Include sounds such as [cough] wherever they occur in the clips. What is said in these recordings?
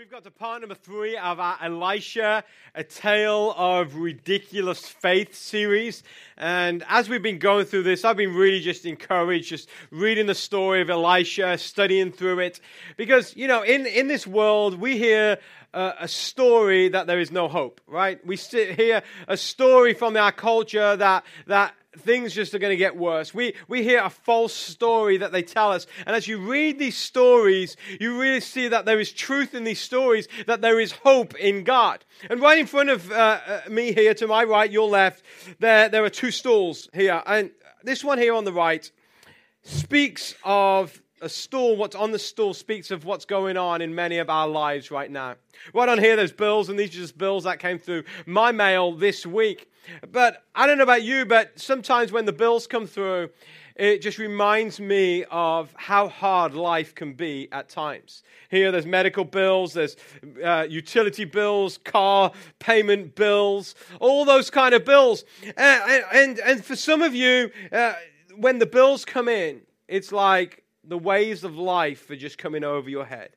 We've got to part number three of our Elisha, a tale of ridiculous faith series. And as we've been going through this, I've been really just encouraged, just reading the story of Elisha, studying through it. Because, you know, in, in this world, we hear uh, a story that there is no hope, right? We sit here a story from our culture that, that things just are going to get worse. We, we hear a false story that they tell us. And as you read these stories, you really see that there is truth in these stories, that there is hope in God. And right in front of uh, uh, me here, to my right, your left, there, there are two stools here. And this one here on the right speaks of a stool, what's on the stool speaks of what's going on in many of our lives right now. Right on here, there's bills, and these are just bills that came through my mail this week. But I don't know about you, but sometimes when the bills come through, it just reminds me of how hard life can be at times. Here, there's medical bills, there's uh, utility bills, car payment bills, all those kind of bills. And, and, and for some of you, uh, when the bills come in, it's like the waves of life are just coming over your head.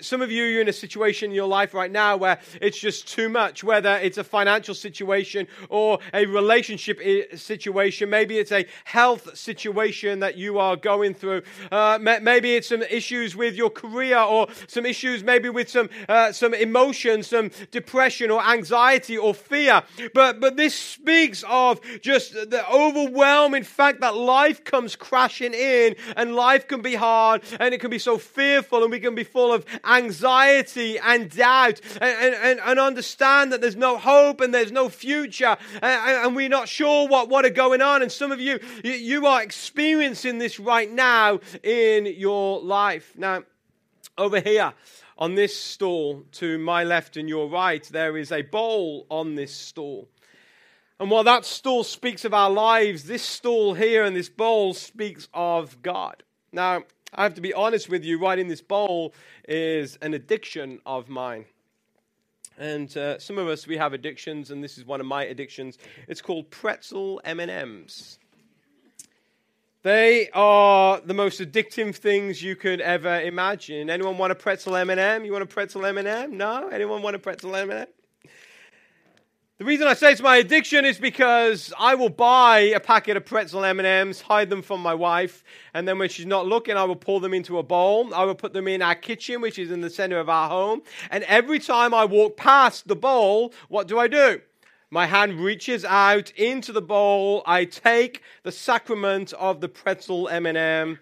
Some of you, you're in a situation in your life right now where it's just too much, whether it's a financial situation or a relationship situation. Maybe it's a health situation that you are going through. Uh, maybe it's some issues with your career or some issues maybe with some, uh, some emotion, some depression or anxiety or fear. But, but this speaks of just the overwhelming fact that life comes crashing in and life can be hard and it can be so fearful and we can be full of anxiety and doubt and, and, and understand that there's no hope and there's no future and, and we're not sure what, what are going on. And some of you, you are experiencing this right now in your life. Now, over here, on this stool to my left and your right, there is a bowl on this stool. And while that stool speaks of our lives, this stool here and this bowl speaks of God. Now, I have to be honest with you, in this bowl is an addiction of mine. And uh, some of us, we have addictions, and this is one of my addictions. It's called pretzel M&Ms. They are the most addictive things you could ever imagine. Anyone want a pretzel M&M? You want a pretzel M&M? No? Anyone want a pretzel M&M? The reason I say it's my addiction is because I will buy a packet of pretzel M&Ms, hide them from my wife, and then when she's not looking, I will pour them into a bowl. I will put them in our kitchen, which is in the center of our home. And every time I walk past the bowl, what do I do? My hand reaches out into the bowl. I take the sacrament of the pretzel M&M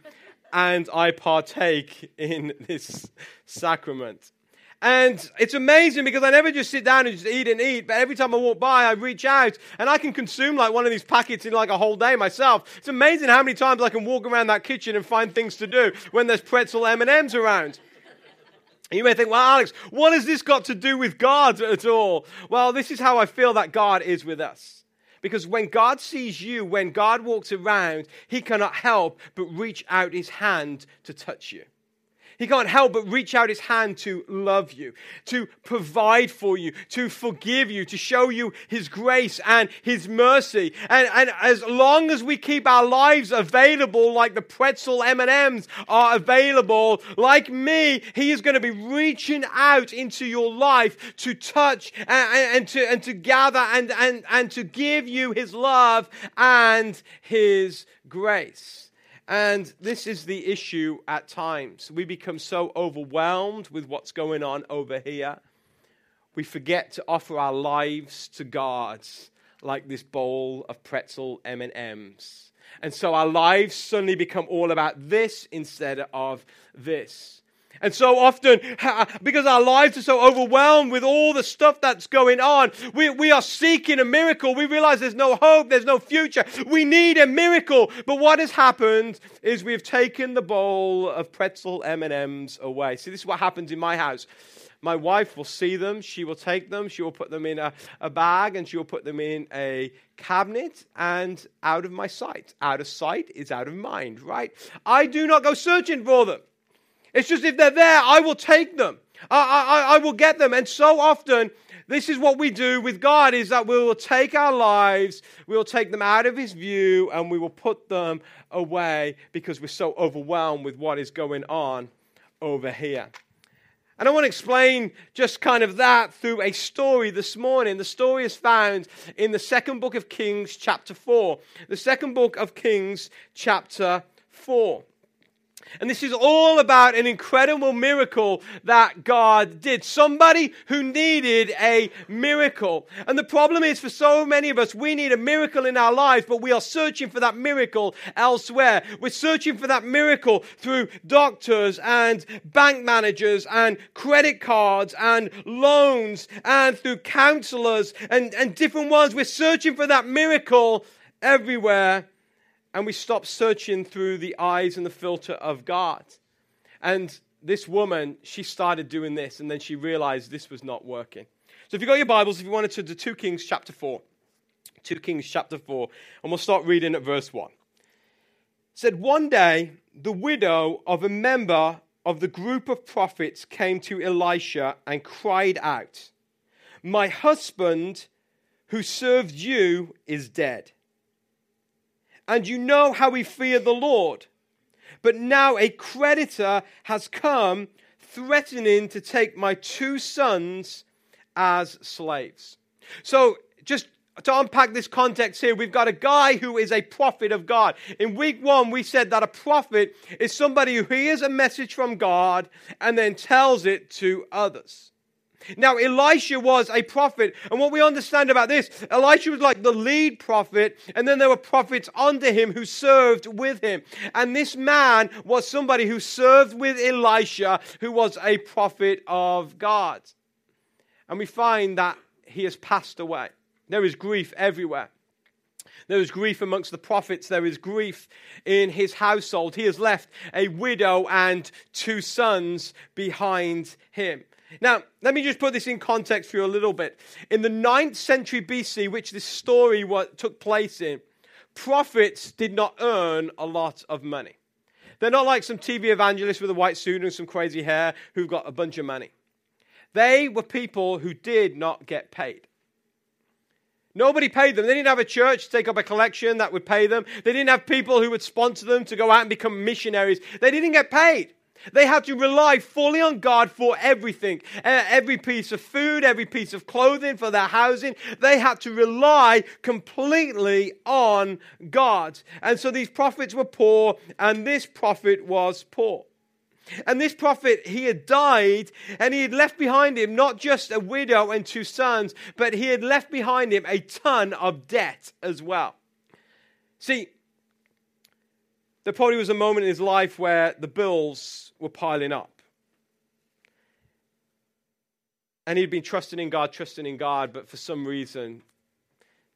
and I partake in this sacrament. And it's amazing because I never just sit down and just eat and eat, but every time I walk by, I reach out and I can consume like one of these packets in like a whole day myself. It's amazing how many times I can walk around that kitchen and find things to do when there's pretzel M&Ms around. You may think, well, Alex, what has this got to do with God at all? Well, this is how I feel that God is with us. Because when God sees you, when God walks around, he cannot help but reach out his hand to touch you. He can't help but reach out his hand to love you, to provide for you, to forgive you, to show you his grace and his mercy. And, and as long as we keep our lives available like the pretzel M&Ms are available, like me, he is going to be reaching out into your life to touch and, and, to, and to gather and, and, and to give you his love and his grace. And this is the issue at times. We become so overwhelmed with what's going on over here. We forget to offer our lives to God like this bowl of pretzel M&Ms. And so our lives suddenly become all about this instead of this. And so often, because our lives are so overwhelmed with all the stuff that's going on, we, we are seeking a miracle. We realize there's no hope, there's no future. We need a miracle. But what has happened is we've taken the bowl of pretzel M&Ms away. See, this is what happens in my house. My wife will see them, she will take them, she will put them in a, a bag, and she will put them in a cabinet and out of my sight. Out of sight is out of mind, right? I do not go searching for them. It's just if they're there, I will take them. I, I, I will get them. And so often, this is what we do with God is that we will take our lives, we will take them out of his view, and we will put them away because we're so overwhelmed with what is going on over here. And I want to explain just kind of that through a story this morning. The story is found in the second book of Kings, chapter 4. The second book of Kings, chapter 4. And this is all about an incredible miracle that God did. Somebody who needed a miracle. And the problem is for so many of us, we need a miracle in our lives, but we are searching for that miracle elsewhere. We're searching for that miracle through doctors and bank managers and credit cards and loans and through counselors and, and different ones. We're searching for that miracle everywhere and we stop searching through the eyes and the filter of God. And this woman, she started doing this, and then she realized this was not working. So if you've got your Bibles, if you wanted to, to 2 Kings chapter 4, 2 Kings chapter 4, and we'll start reading at verse 1. It said, One day, the widow of a member of the group of prophets came to Elisha and cried out, My husband who served you is dead and you know how we fear the Lord. But now a creditor has come threatening to take my two sons as slaves. So, just to unpack this context here, we've got a guy who is a prophet of God. In week one, we said that a prophet is somebody who hears a message from God and then tells it to others. Now, Elisha was a prophet, and what we understand about this, Elisha was like the lead prophet, and then there were prophets under him who served with him. And this man was somebody who served with Elisha, who was a prophet of God. And we find that he has passed away. There is grief everywhere. There is grief amongst the prophets. There is grief in his household. He has left a widow and two sons behind him. Now, let me just put this in context for you a little bit. In the 9th century BC, which this story took place in, prophets did not earn a lot of money. They're not like some TV evangelists with a white suit and some crazy hair who've got a bunch of money. They were people who did not get paid. Nobody paid them. They didn't have a church to take up a collection that would pay them. They didn't have people who would sponsor them to go out and become missionaries. They didn't get paid. They had to rely fully on God for everything. Every piece of food, every piece of clothing for their housing. They had to rely completely on God. And so these prophets were poor, and this prophet was poor. And this prophet, he had died and he had left behind him not just a widow and two sons, but he had left behind him a ton of debt as well. See, there probably was a moment in his life where the bills were piling up. And he'd been trusting in God, trusting in God, but for some reason,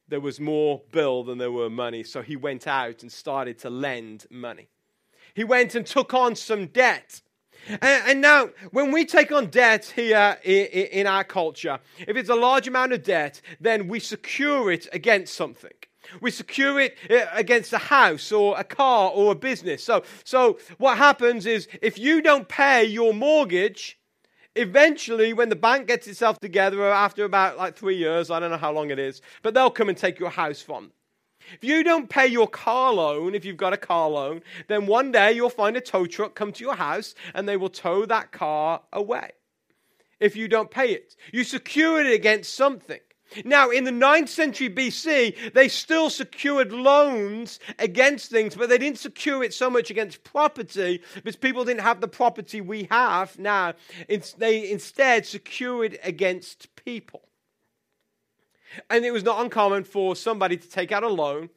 there was more bill than there were money. So he went out and started to lend money. He went and took on some debt. And, now, when we take on debt here in our culture, if it's a large amount of debt, then we secure it against something. We secure it uh, against a house or a car or a business. So, so what happens is if you don't pay your mortgage, eventually when the bank gets itself together after about like three years, I don't know how long it is, but they'll come and take your house from. If you don't pay your car loan, if you've got a car loan, then one day you'll find a tow truck come to your house and they will tow that car away. If you don't pay it, you secure it against something. Now, in the 9th century BC, they still secured loans against things, but they didn't secure it so much against property because people didn't have the property we have now. They instead secured against people. And it was not uncommon for somebody to take out a loan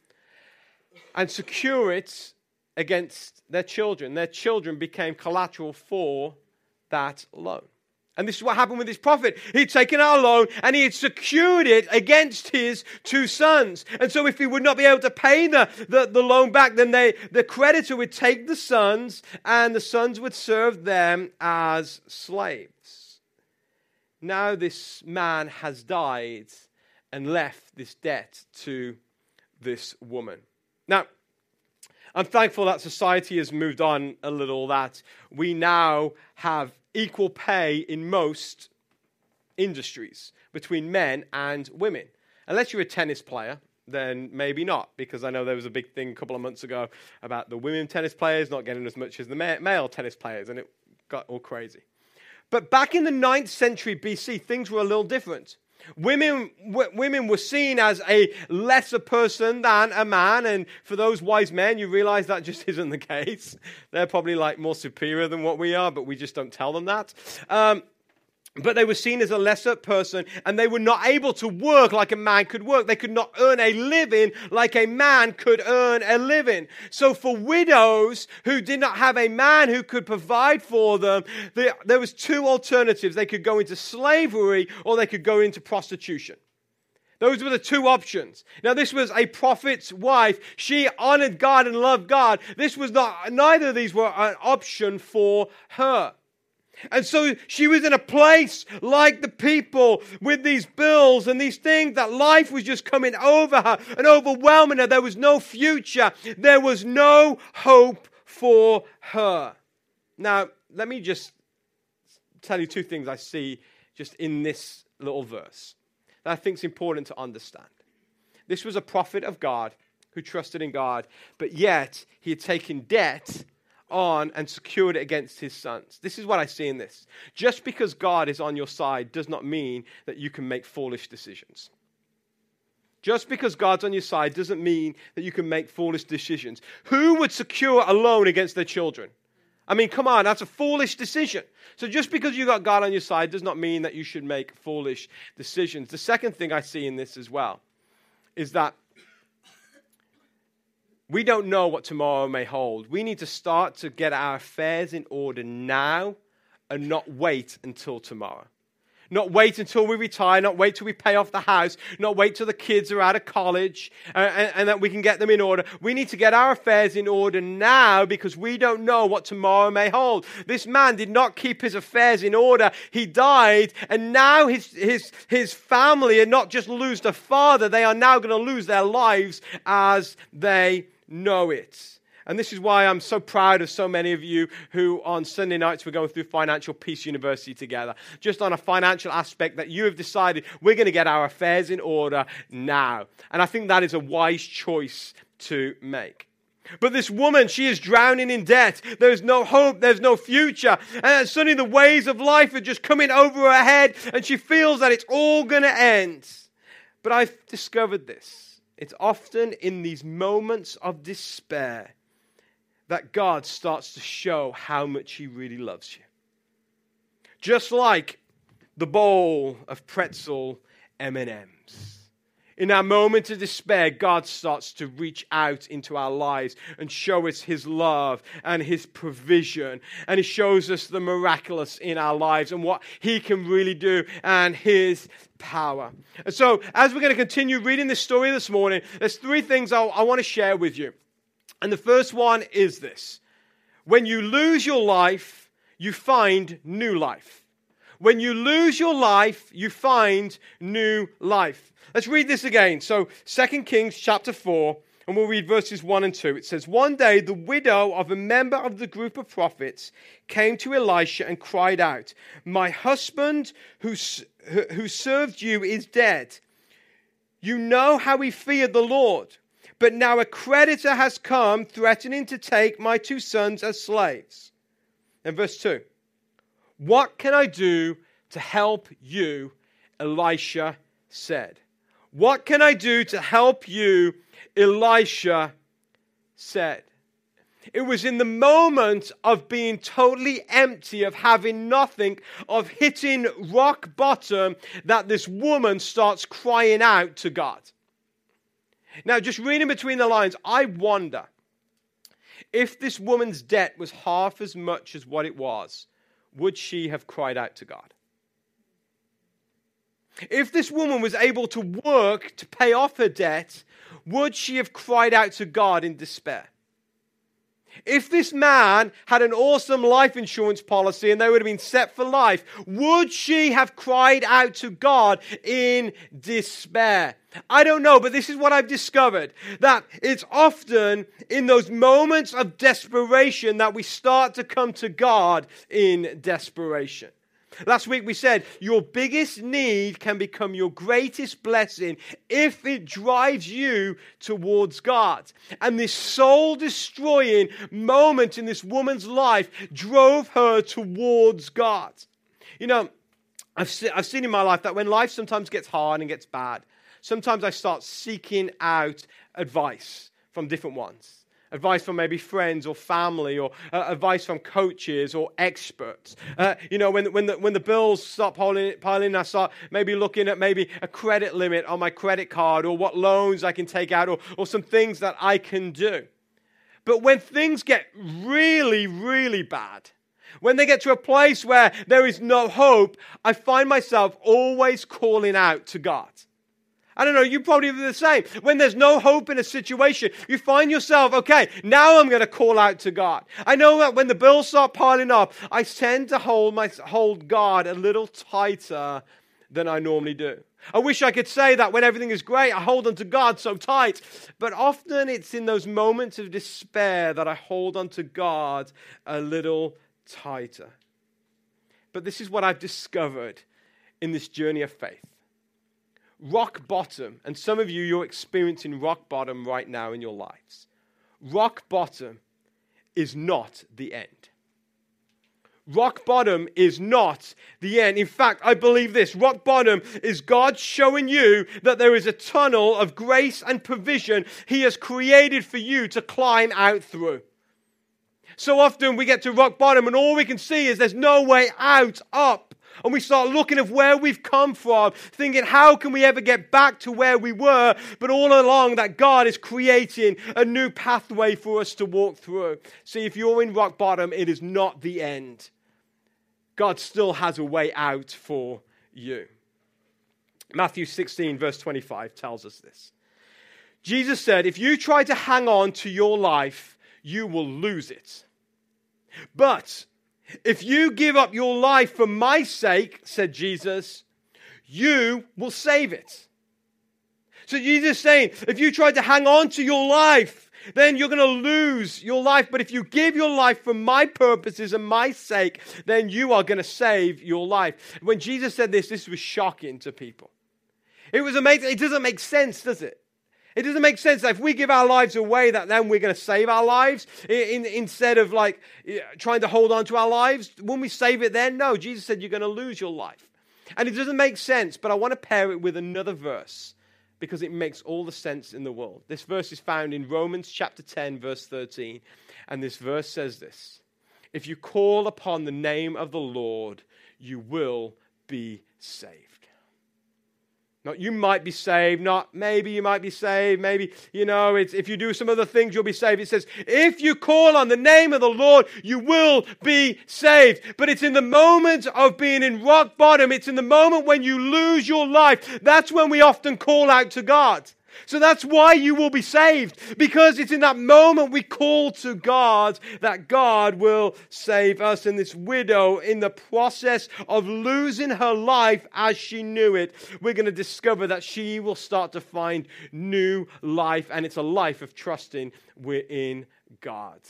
and secure it against their children. Their children became collateral for that loan. And this is what happened with this prophet. He'd taken our loan and he had secured it against his two sons. And so if he would not be able to pay the, the, the loan back, then they, the creditor would take the sons and the sons would serve them as slaves. Now this man has died and left this debt to this woman. Now, I'm thankful that society has moved on a little, that we now have equal pay in most industries between men and women. Unless you're a tennis player, then maybe not, because I know there was a big thing a couple of months ago about the women tennis players not getting as much as the male tennis players, and it got all crazy. But back in the 9th century BC, things were a little different. Women, w- women were seen as a lesser person than a man, and for those wise men, you realize that just [laughs] isn't the case. They're probably like more superior than what we are, but we just don't tell them that. Um, but they were seen as a lesser person and they were not able to work like a man could work. They could not earn a living like a man could earn a living. So for widows who did not have a man who could provide for them, there was two alternatives. They could go into slavery or they could go into prostitution. Those were the two options. Now, this was a prophet's wife. She honored God and loved God. This was not, neither of these were an option for her. And so she was in a place like the people with these bills and these things that life was just coming over her and overwhelming her. There was no future. There was no hope for her. Now, let me just tell you two things I see just in this little verse that I think is important to understand. This was a prophet of God who trusted in God, but yet he had taken debt on and secured it against his sons. This is what I see in this. Just because God is on your side does not mean that you can make foolish decisions. Just because God's on your side doesn't mean that you can make foolish decisions. Who would secure a loan against their children? I mean, come on, that's a foolish decision. So just because you've got God on your side does not mean that you should make foolish decisions. The second thing I see in this as well is that we don't know what tomorrow may hold. We need to start to get our affairs in order now and not wait until tomorrow. Not wait until we retire, not wait till we pay off the house, not wait till the kids are out of college uh, and, and that we can get them in order. We need to get our affairs in order now because we don't know what tomorrow may hold. This man did not keep his affairs in order. He died, and now his, his, his family are not just lose their father, they are now going to lose their lives as they know it. And this is why I'm so proud of so many of you who on Sunday nights we're going through Financial Peace University together. Just on a financial aspect that you have decided we're going to get our affairs in order now. And I think that is a wise choice to make. But this woman, she is drowning in debt. There's no hope. There's no future. And suddenly the waves of life are just coming over her head and she feels that it's all going to end. But I've discovered this it's often in these moments of despair that God starts to show how much He really loves you. Just like the bowl of pretzel M&Ms. In our moment of despair, God starts to reach out into our lives and show us His love and His provision. And He shows us the miraculous in our lives and what He can really do and His power. And so, as we're going to continue reading this story this morning, there's three things I, I want to share with you. And the first one is this when you lose your life, you find new life. When you lose your life, you find new life. Let's read this again. So, 2 Kings chapter 4, and we'll read verses 1 and 2. It says, One day the widow of a member of the group of prophets came to Elisha and cried out, My husband who, who served you is dead. You know how he feared the Lord. But now a creditor has come threatening to take my two sons as slaves. And verse 2 What can I do to help you? Elisha said. What can I do to help you? Elisha said. It was in the moment of being totally empty, of having nothing, of hitting rock bottom, that this woman starts crying out to God. Now, just reading between the lines, I wonder if this woman's debt was half as much as what it was, would she have cried out to God? If this woman was able to work to pay off her debt, would she have cried out to God in despair? If this man had an awesome life insurance policy and they would have been set for life, would she have cried out to God in despair? I don't know, but this is what I've discovered that it's often in those moments of desperation that we start to come to God in desperation. Last week we said your biggest need can become your greatest blessing if it drives you towards God. And this soul destroying moment in this woman's life drove her towards God. You know, I've, se- I've seen in my life that when life sometimes gets hard and gets bad, sometimes I start seeking out advice from different ones. Advice from maybe friends or family, or uh, advice from coaches or experts. Uh, you know, when, when, the, when the bills start piling, piling, I start maybe looking at maybe a credit limit on my credit card, or what loans I can take out, or, or some things that I can do. But when things get really, really bad, when they get to a place where there is no hope, I find myself always calling out to God. I don't know, you probably do the same. When there's no hope in a situation, you find yourself, okay, now I'm going to call out to God. I know that when the bills start piling up, I tend to hold, my, hold God a little tighter than I normally do. I wish I could say that when everything is great, I hold on to God so tight. But often it's in those moments of despair that I hold on to God a little tighter. But this is what I've discovered in this journey of faith rock bottom, and some of you, you're experiencing rock bottom right now in your lives. Rock bottom is not the end. Rock bottom is not the end. In fact, I believe this rock bottom is God showing you that there is a tunnel of grace and provision He has created for you to climb out through. So often we get to rock bottom and all we can see is there's no way out up. And we start looking at where we've come from, thinking, how can we ever get back to where we were? But all along, that God is creating a new pathway for us to walk through. See, if you're in rock bottom, it is not the end. God still has a way out for you. Matthew 16, verse 25 tells us this. Jesus said, If you try to hang on to your life, you will lose it. But if you give up your life for my sake, said Jesus, you will save it. So Jesus is saying, if you try to hang on to your life, then you're going to lose your life. But if you give your life for my purposes and my sake, then you are going to save your life. When Jesus said this, this was shocking to people. It was amazing. It doesn't make sense, does it? It doesn't make sense that if we give our lives away, that then we're going to save our lives in, instead of like trying to hold on to our lives. When we save it, then no, Jesus said you're going to lose your life, and it doesn't make sense. But I want to pair it with another verse because it makes all the sense in the world. This verse is found in Romans chapter 10, verse 13, and this verse says this: If you call upon the name of the Lord, you will be saved. Not you might be saved, not maybe you might be saved, maybe, you know, it's, if you do some other things, you'll be saved. It says, if you call on the name of the Lord, you will be saved. But it's in the moment of being in rock bottom, it's in the moment when you lose your life. That's when we often call out to God. So that's why you will be saved, because it's in that moment we call to God that God will save us. And this widow, in the process of losing her life as she knew it, we're going to discover that she will start to find new life, and it's a life of trusting in God.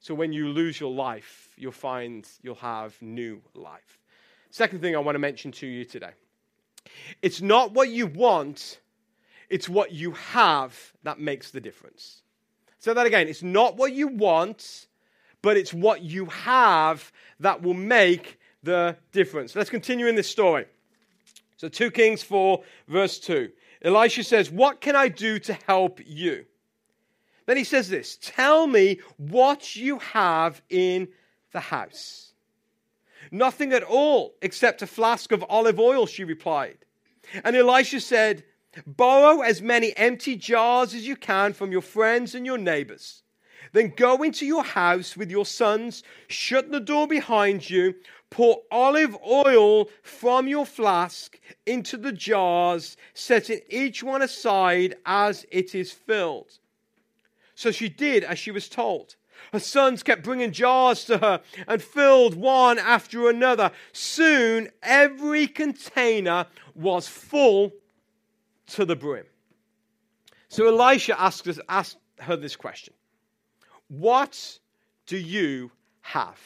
So when you lose your life, you'll find you'll have new life. Second thing I want to mention to you today it's not what you want it's what you have that makes the difference. So that again, it's not what you want, but it's what you have that will make the difference. Let's continue in this story. So 2 Kings 4, verse 2. Elisha says, What can I do to help you? Then he says this Tell me what you have in the house. Nothing at all except a flask of olive oil, she replied. And Elisha said, Borrow as many empty jars as you can from your friends and your neighbors. Then go into your house with your sons, shut the door behind you, pour olive oil from your flask into the jars, setting each one aside as it is filled. So she did as she was told. Her sons kept bringing jars to her and filled one after another. Soon every container was full to the brim. So Elisha asked, her this question What do you have?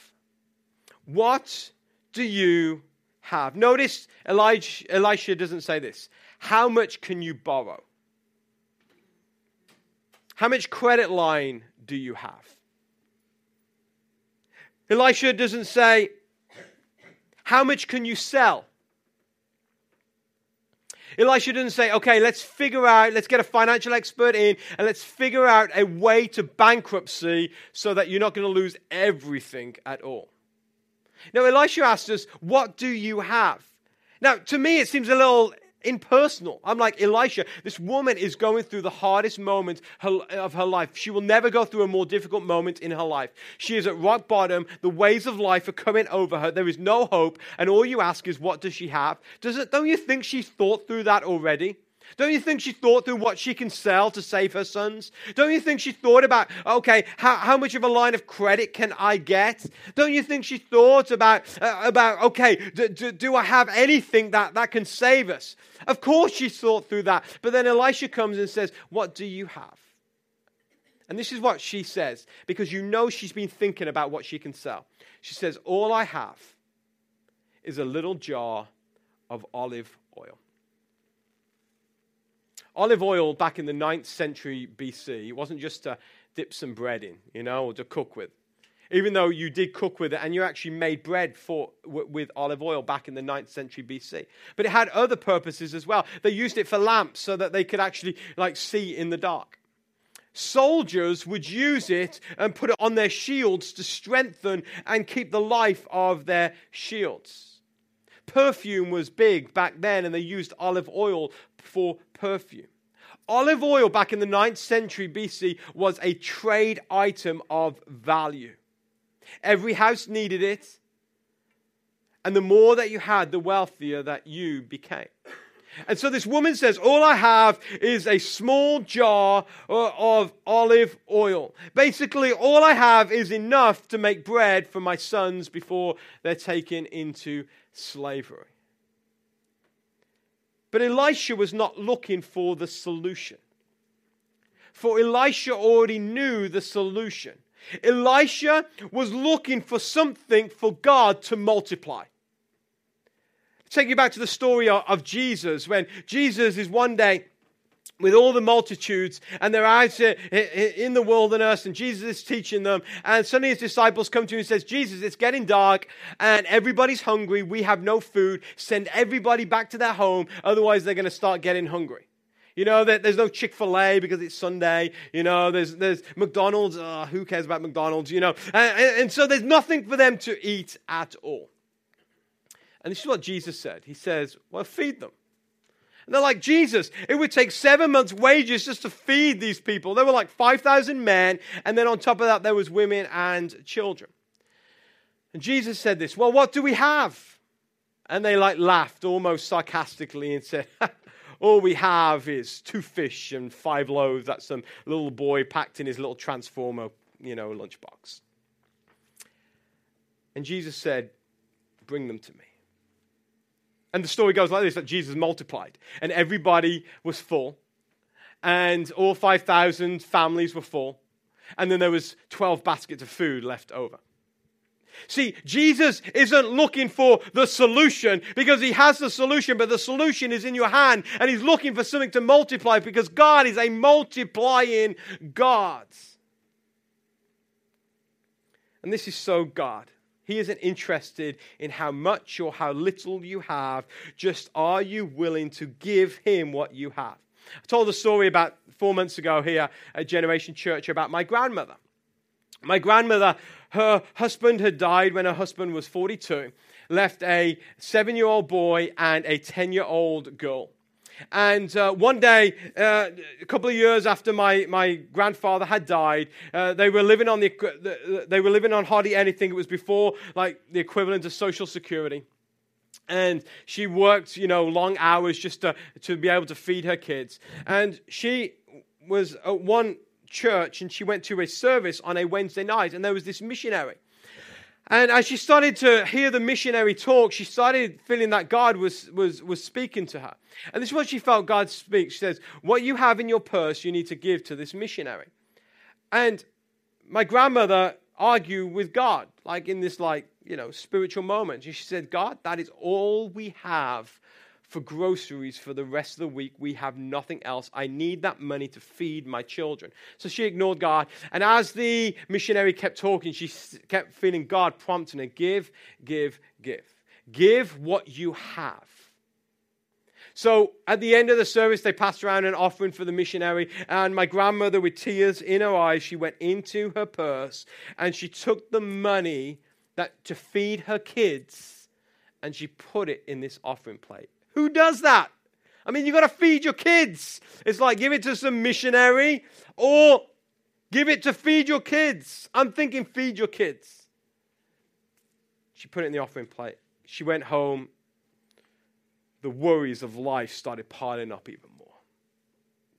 What do you have? Notice Elijah, Elisha doesn't say this. How much can you borrow? How much credit line do you have? Elisha doesn't say, How much can you sell? Elisha didn't say, okay, let's figure out, let's get a financial expert in, and let's figure out a way to bankruptcy so that you're not going to lose everything at all. Now, Elisha asked us, what do you have? Now, to me, it seems a little impersonal. I'm like, Elisha, this woman is going through the hardest moment of her life. She will never go through a more difficult moment in her life. She is at rock bottom. The waves of life are coming over her. There is no hope. And all you ask is, what does she have? Does it, don't you think she's thought through that already? Don't you think she thought through what she can sell to save her sons? Don't you think she thought about, okay, how, how much of a line of credit can I get? Don't you think she thought about, uh, about okay, do, do, do I have anything that, that can save us? Of course she thought through that. But then Elisha comes and says, What do you have? And this is what she says, because you know she's been thinking about what she can sell. She says, All I have is a little jar of olive oil. Olive oil back in the 9th century BC, it wasn't just to dip some bread in, you know, or to cook with even though you did cook with it and you actually made bread for, with olive oil back in the 9th century BC. But it had other purposes as well. They used it for lamps so that they could actually like see in the dark. Soldiers would use it and put it on their shields to strengthen and keep the life of their shields. Perfume was big back then, and they used olive oil for perfume. Olive oil back in the 9th century BC was a trade item of value. Every house needed it. And the more that you had, the wealthier that you became. And so this woman says, All I have is a small jar uh, of olive oil. Basically, all I have is enough to make bread for my sons before they're taken into slavery. But Elisha was not looking for the solution. For Elisha already knew the solution. Elisha was looking for something for God to multiply. Take you back to the story of Jesus when Jesus is one day with all the multitudes and they're out in the wilderness and Jesus is teaching them and suddenly his disciples come to him and says Jesus it's getting dark and everybody's hungry we have no food send everybody back to their home otherwise they're going to start getting hungry you know, that there's no Chick fil A because it's Sunday. You know, there's, there's McDonald's. Oh, who cares about McDonald's? You know, and, and so there's nothing for them to eat at all. And this is what Jesus said. He says, Well, feed them. And they're like, Jesus, it would take seven months' wages just to feed these people. There were like 5,000 men, and then on top of that, there was women and children. And Jesus said this, Well, what do we have? And they like laughed almost sarcastically and said, [laughs] all we have is two fish and five loaves that some little boy packed in his little transformer, you know, lunchbox. And Jesus said, Bring them to me. And the story goes like this that Jesus multiplied, and everybody was full, and all 5,000 families were full, and then there was 12 baskets of food left over. See, Jesus isn't looking for the solution because he has the solution, but the solution is in your hand and he's looking for something to multiply because God is a multiplying God. And this is so God. He isn't interested in how much or how little you have, just are you willing to give him what you have? I told a story about four months ago here at Generation Church about my grandmother. My grandmother, her husband had died when her husband was 42, left a seven year old boy and a 10 year old girl. And uh, one day, uh, a couple of years after my, my grandfather had died, uh, they were living on the, the, they were living on hardly anything. It was before like the equivalent of Social Security. And she worked, you know, long hours just to, to be able to feed her kids. And she was at one church and she went to a service on a Wednesday night, and there was this missionary. And as she started to hear the missionary talk, she started feeling that God was, was, was speaking to her. And this is what she felt God speak. She says, What you have in your purse, you need to give to this missionary. And my grandmother argued with God, like in this, like, you know, spiritual moment. And she said, God, that is all we have for groceries for the rest of the week. We have nothing else. I need that money to feed my children. So she ignored God. And as the missionary kept talking, she kept feeling God prompting her give, give, give. Give what you have. So at the end of the service, they passed around an offering for the missionary, and my grandmother, with tears in her eyes, she went into her purse and she took the money that to feed her kids, and she put it in this offering plate. Who does that? I mean, you've got to feed your kids. It's like give it to some missionary or give it to feed your kids. I'm thinking feed your kids. She put it in the offering plate. She went home the worries of life started piling up even more.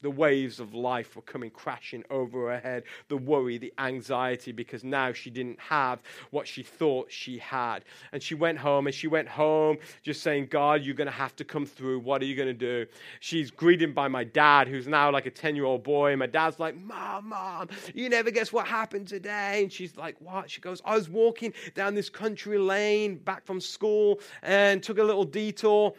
The waves of life were coming crashing over her head. The worry, the anxiety, because now she didn't have what she thought she had. And she went home, and she went home just saying, God, you're going to have to come through. What are you going to do? She's greeted by my dad, who's now like a 10 year old boy. And my dad's like, Mom, Mom, you never guess what happened today. And she's like, What? She goes, I was walking down this country lane back from school and took a little detour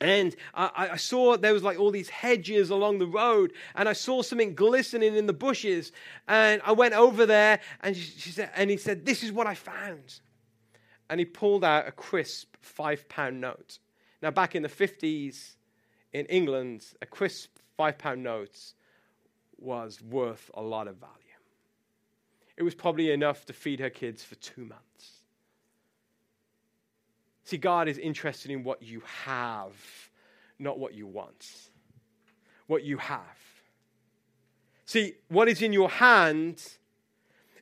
and I, I, saw there was like all these hedges along the road, and I saw something glistening in the bushes. And I went over there, and she, she said, and he said, "This is what I found." And he pulled out a crisp five pound note. Now, back in the fifties in England, a crisp five pound note was worth a lot of value. It was probably enough to feed her kids for two months. See, God is interested in what you have, not what you want. What you have. See, what is in your hand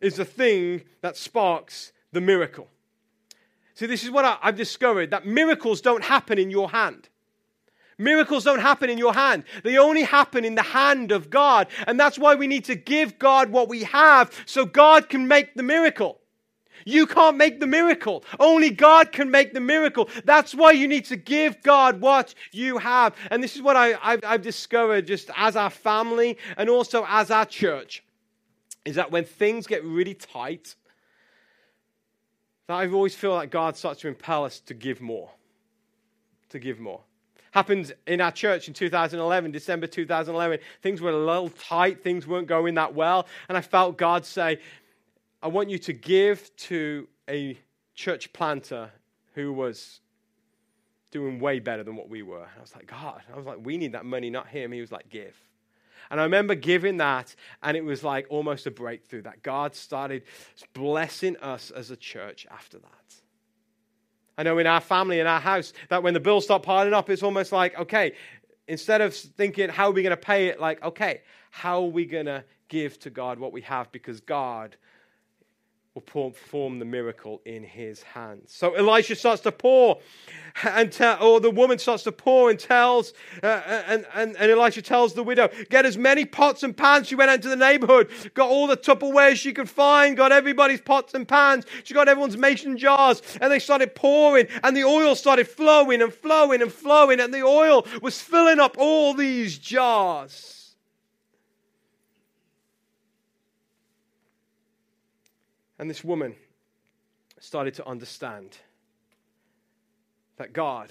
is the thing that sparks the miracle. See, this is what I, have discovered that miracles don't happen in your hand. Miracles don't happen in your hand. They only happen in the hand of God. And that's why we need to give God what we have so God can make the miracle. You can't make the miracle. Only God can make the miracle. That's why you need to give God what you have. And this is what I, I've, I've discovered just as our family and also as our church is that when things get really tight, that I always feel like God starts to impel us to give more. To give more. Happened in our church in 2011, December 2011. Things were a little tight, things weren't going that well. And I felt God say, I want you to give to a church planter who was doing way better than what we were. I was like, God, I was like, we need that money, not him. He was like, give. And I remember giving that, and it was like almost a breakthrough that God started blessing us as a church after that. I know in our family, in our house, that when the bills start piling up, it's almost like, okay, instead of thinking, how are we going to pay it? Like, okay, how are we going to give to God what we have? Because God will perform the miracle in his hands. So Elisha starts to pour, and tell, or the woman starts to pour and tells, uh, uh, and, and, and Elisha tells the widow, get as many pots and pans. She went into the neighborhood, got all the Tupperware she could find, got everybody's pots and pans. She got everyone's mason jars, and they started pouring, and the oil started flowing and flowing and flowing, and the oil was filling up all these jars. And this woman started to understand that God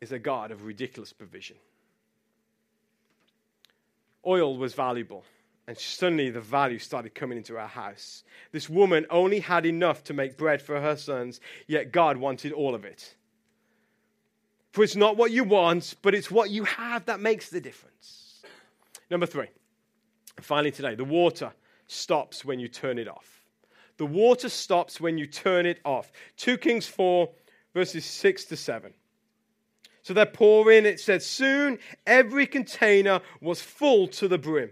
is a God of ridiculous provision. Oil was valuable, and suddenly the value started coming into her house. This woman only had enough to make bread for her sons, yet God wanted all of it. For it's not what you want, but it's what you have that makes the difference. Number three, finally today, the water stops when you turn it off. The water stops when you turn it off. 2 Kings 4, verses 6 to 7. So they're pouring. It said, Soon every container was full to the brim.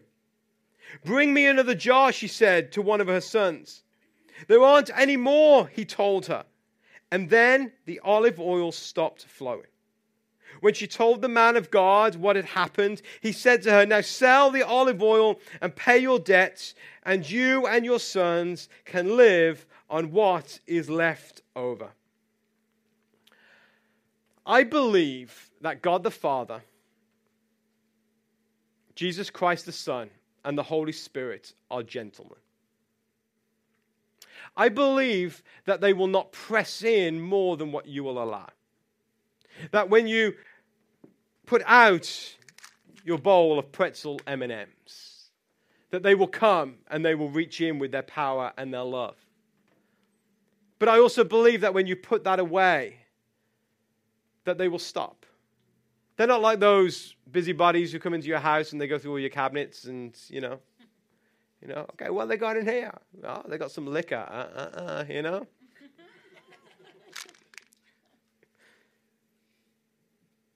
Bring me another jar, she said to one of her sons. There aren't any more, he told her. And then the olive oil stopped flowing. When she told the man of God what had happened, he said to her, Now sell the olive oil and pay your debts, and you and your sons can live on what is left over. I believe that God the Father, Jesus Christ the Son, and the Holy Spirit are gentlemen. I believe that they will not press in more than what you will allow. That when you put out your bowl of pretzel M&Ms, that they will come and they will reach in with their power and their love. But I also believe that when you put that away, that they will stop. They're not like those busybodies who come into your house and they go through all your cabinets and, you know, you know, okay, what they got in here? Oh, they got some liquor, uh, uh, uh, you know.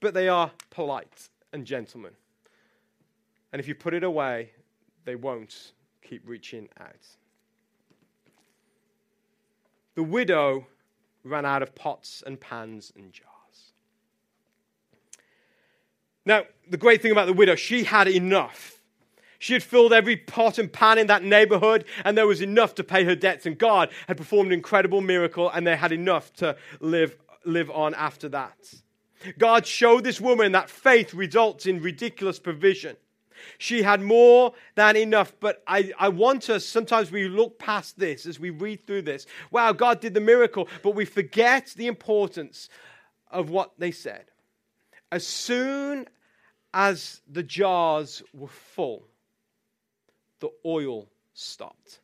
But they are polite and gentlemen. And if you put it away, they won't keep reaching out. The widow ran out of pots and pans and jars. Now, the great thing about the widow, she had enough. She had filled every pot and pan in that neighborhood, and there was enough to pay her debts. And God had performed an incredible miracle, and they had enough to live, live on after that. God showed this woman that faith results in ridiculous provision. She had more than enough, but I, I want us, sometimes we look past this as we read through this. Wow, God did the miracle, but we forget the importance of what they said. As soon as the jars were full, the oil stopped.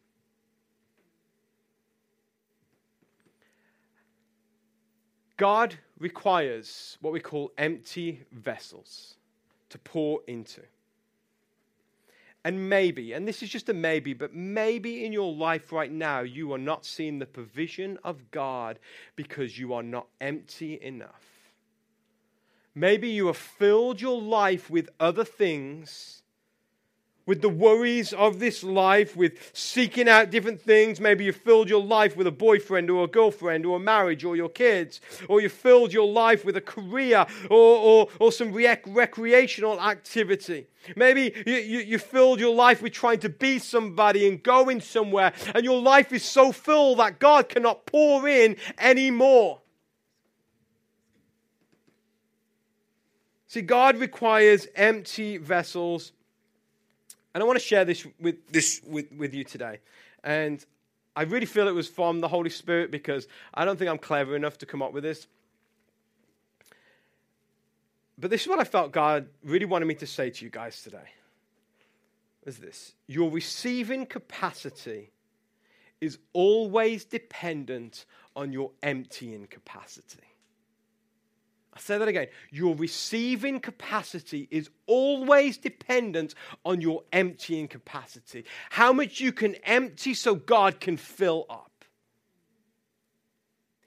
God requires what we call empty vessels to pour into. And maybe, and this is just a maybe, but maybe in your life right now, you are not seeing the provision of God because you are not empty enough. Maybe you have filled your life with other things with the worries of this life, with seeking out different things. Maybe you filled your life with a boyfriend or a girlfriend or a marriage or your kids, or you filled your life with a career or, or, or some rec- recreational activity. Maybe you, you, you filled your life with trying to be somebody and going somewhere, and your life is so full that God cannot pour in anymore. See, God requires empty vessels and I want to share this with, this with, with you today. And I really feel it was from the Holy Spirit because I don't think I'm clever enough to come up with this. But this is what I felt God really wanted me to say to you guys today. Is this your receiving capacity is always dependent on your emptying capacity. I'll say that again. Your receiving capacity is always dependent on your emptying capacity. How much you can empty so God can fill up.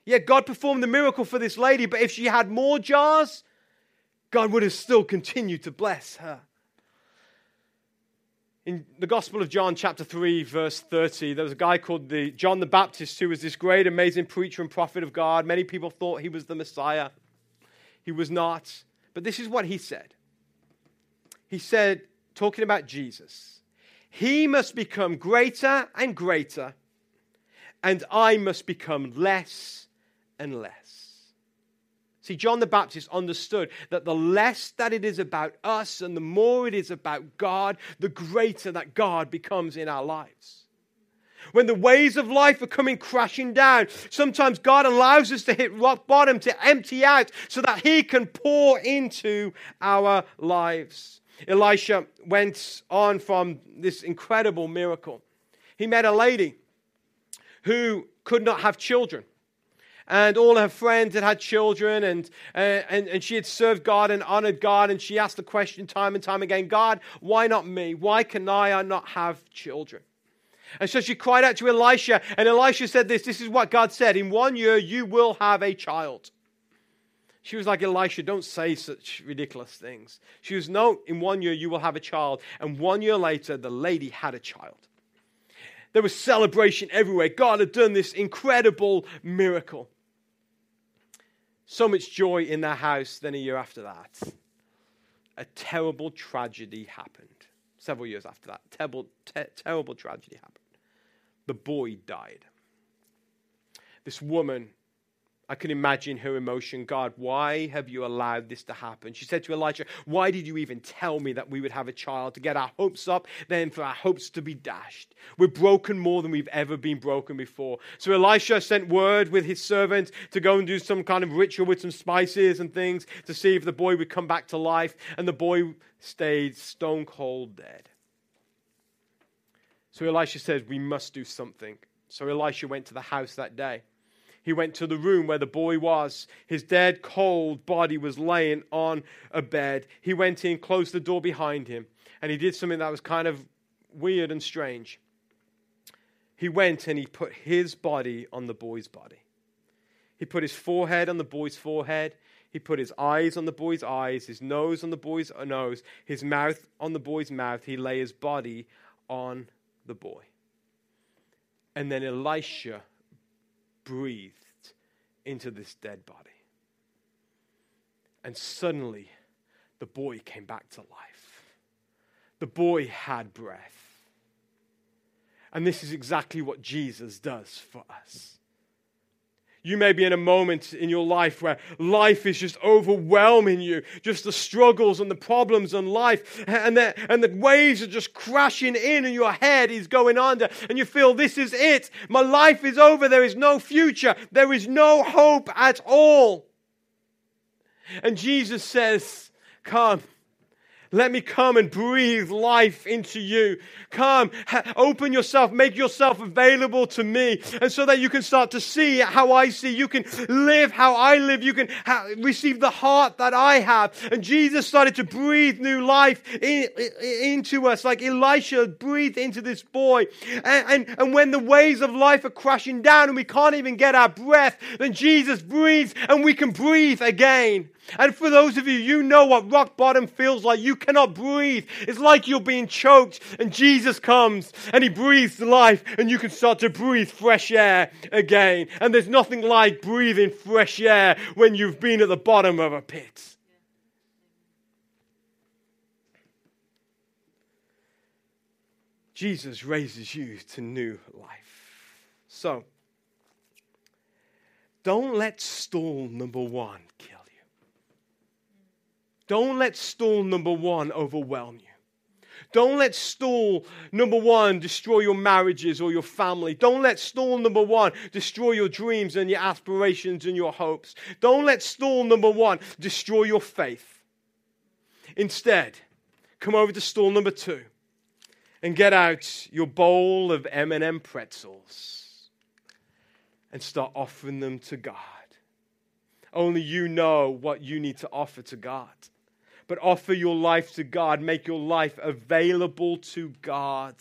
Yeah, God performed the miracle for this lady, but if she had more jars, God would have still continued to bless her. In the Gospel of John, chapter 3, verse 30, there was a guy called the John the Baptist who was this great, amazing preacher and prophet of God. Many people thought he was the Messiah. He was not. But this is what he said. He said, talking about Jesus, He must become greater and greater, and I must become less and less. See, John the Baptist understood that the less that it is about us and the more it is about God, the greater that God becomes in our lives when the waves of life are coming crashing down, sometimes God allows us to hit rock bottom, to empty out, so that He can pour into our lives. Elisha went on from this incredible miracle. He met a lady who could not have children. And all her friends had had children, and, uh, and, and she had served God and honored God. And she asked the question time and time again God, why not me? Why can I not have children? And so she cried out to Elisha, and Elisha said this This is what God said In one year you will have a child. She was like, Elisha, don't say such ridiculous things. She was, No, in one year you will have a child. And one year later, the lady had a child. There was celebration everywhere. God had done this incredible miracle. So much joy in their house. Then a year after that, a terrible tragedy happened several years after that. Terrible, ter- terrible tragedy happened. The boy died. This woman, I can imagine her emotion. God, why have you allowed this to happen? She said to Elijah, Why did you even tell me that we would have a child to get our hopes up, then for our hopes to be dashed? We're broken more than we've ever been broken before. So Elisha sent word with his servant to go and do some kind of ritual with some spices and things to see if the boy would come back to life. And the boy stayed stone cold dead. So Elisha says, We must do something. So Elisha went to the house that day. He went to the room where the boy was. His dead, cold body was laying on a bed. He went in, closed the door behind him, and he did something that was kind of weird and strange. He went and he put his body on the boy's body. He put his forehead on the boy's forehead. He put his eyes on the boy's eyes, his nose on the boy's nose, his mouth on the boy's mouth. He lay his body on the boy. And then Elisha breathed into this dead body. And suddenly, the boy came back to life. The boy had breath. And this is exactly what Jesus does for us. You may be in a moment in your life where life is just overwhelming you, just the struggles and the problems in life, and the, and the waves are just crashing in, and your head is going under, and you feel this is it. My life is over. There is no future. There is no hope at all. And Jesus says, Come. Let me come and breathe life into you. Come, ha- open yourself, make yourself available to me. And so that you can start to see how I see. You can live how I live. You can ha- receive the heart that I have. And Jesus started to breathe new life in, in, into us, like Elisha breathed into this boy. And, and, and when the waves of life are crashing down and we can't even get our breath, then Jesus breathes and we can breathe again. And for those of you, you know what rock bottom feels like. You cannot breathe. It's like you're being choked, and Jesus comes and He breathes life, and you can start to breathe fresh air again. And there's nothing like breathing fresh air when you've been at the bottom of a pit. Jesus raises you to new life. So, don't let stall number one kill. Don't let stall number one overwhelm you. Don't let stall number one destroy your marriages or your family. Don't let stall number one destroy your dreams and your aspirations and your hopes. Don't let stall number one destroy your faith. Instead, come over to stall number two and get out your bowl of M&M pretzels and start offering them to God. Only you know what you need to offer to God but offer your life to God. Make your life available to God.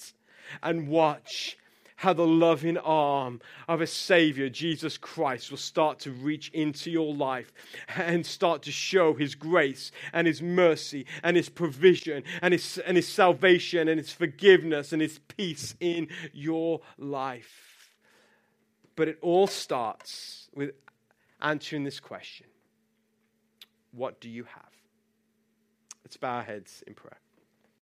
And watch how the loving arm of a Savior, Jesus Christ, will start to reach into your life and start to show His grace and His mercy and His provision and His, and his salvation and His forgiveness and His peace in your life. But it all starts with answering this question What do you have? Bow our heads in prayer.